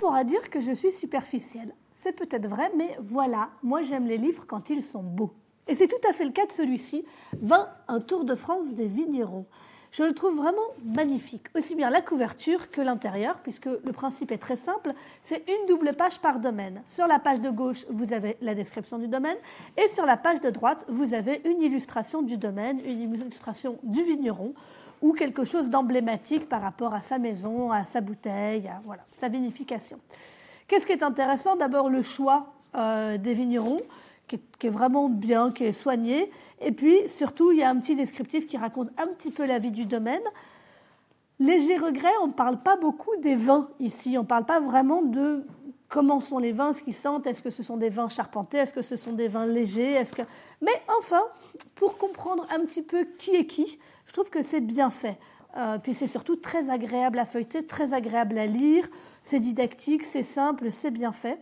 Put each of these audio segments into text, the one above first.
pourra dire que je suis superficielle. C'est peut-être vrai, mais voilà, moi j'aime les livres quand ils sont beaux. Et c'est tout à fait le cas de celui-ci, 20, un tour de France des vignerons. Je le trouve vraiment magnifique, aussi bien la couverture que l'intérieur, puisque le principe est très simple, c'est une double page par domaine. Sur la page de gauche, vous avez la description du domaine, et sur la page de droite, vous avez une illustration du domaine, une illustration du vigneron, ou quelque chose d'emblématique par rapport à sa maison, à sa bouteille, à voilà, sa vinification. Qu'est-ce qui est intéressant? D'abord le choix euh, des vignerons, qui est, qui est, vraiment bien, qui est soigné. Et puis surtout, il y a un petit descriptif qui raconte un petit peu la vie du domaine. Léger regret, on ne parle pas beaucoup des vins ici. On ne parle pas vraiment de comment sont les vins, ce qu'ils sentent? Est-ce que ce sont des vins charpentés? Est-ce que ce sont des vins légers? Est-ce que... Mais enfin, pour comprendre un petit peu qui est qui, je trouve que c'est bien fait. Euh, puis c'est surtout très agréable à feuilleter, très agréable à lire. C'est didactique, c'est simple, c'est bien fait.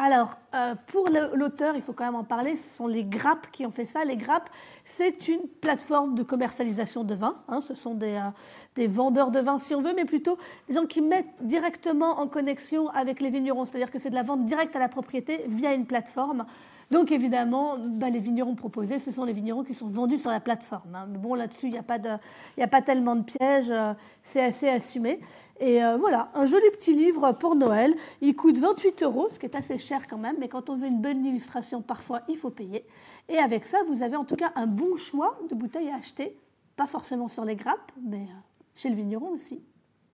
Alors, euh, pour l'auteur, il faut quand même en parler, ce sont les grappes qui ont fait ça. Les grappes, c'est une plateforme de commercialisation de vin. Hein, ce sont des, euh, des, vendeurs de vin, si on veut, mais plutôt des gens qui mettent directement en connexion avec les vignerons. C'est-à-dire que c'est de la vente directe à la propriété via une plateforme. Donc évidemment, bah, les vignerons proposés, ce sont les vignerons qui sont vendus sur la plateforme. Hein. Mais bon, là-dessus, il n'y a, pas a pas tellement de pièges, euh, c'est assez assumé. Et euh, voilà, un joli petit livre pour Noël. Il coûte 28 euros, ce qui est assez cher quand même, mais quand on veut une bonne illustration, parfois, il faut payer. Et avec ça, vous avez en tout cas un bon choix de bouteilles à acheter, pas forcément sur les grappes, mais euh, chez le vigneron aussi.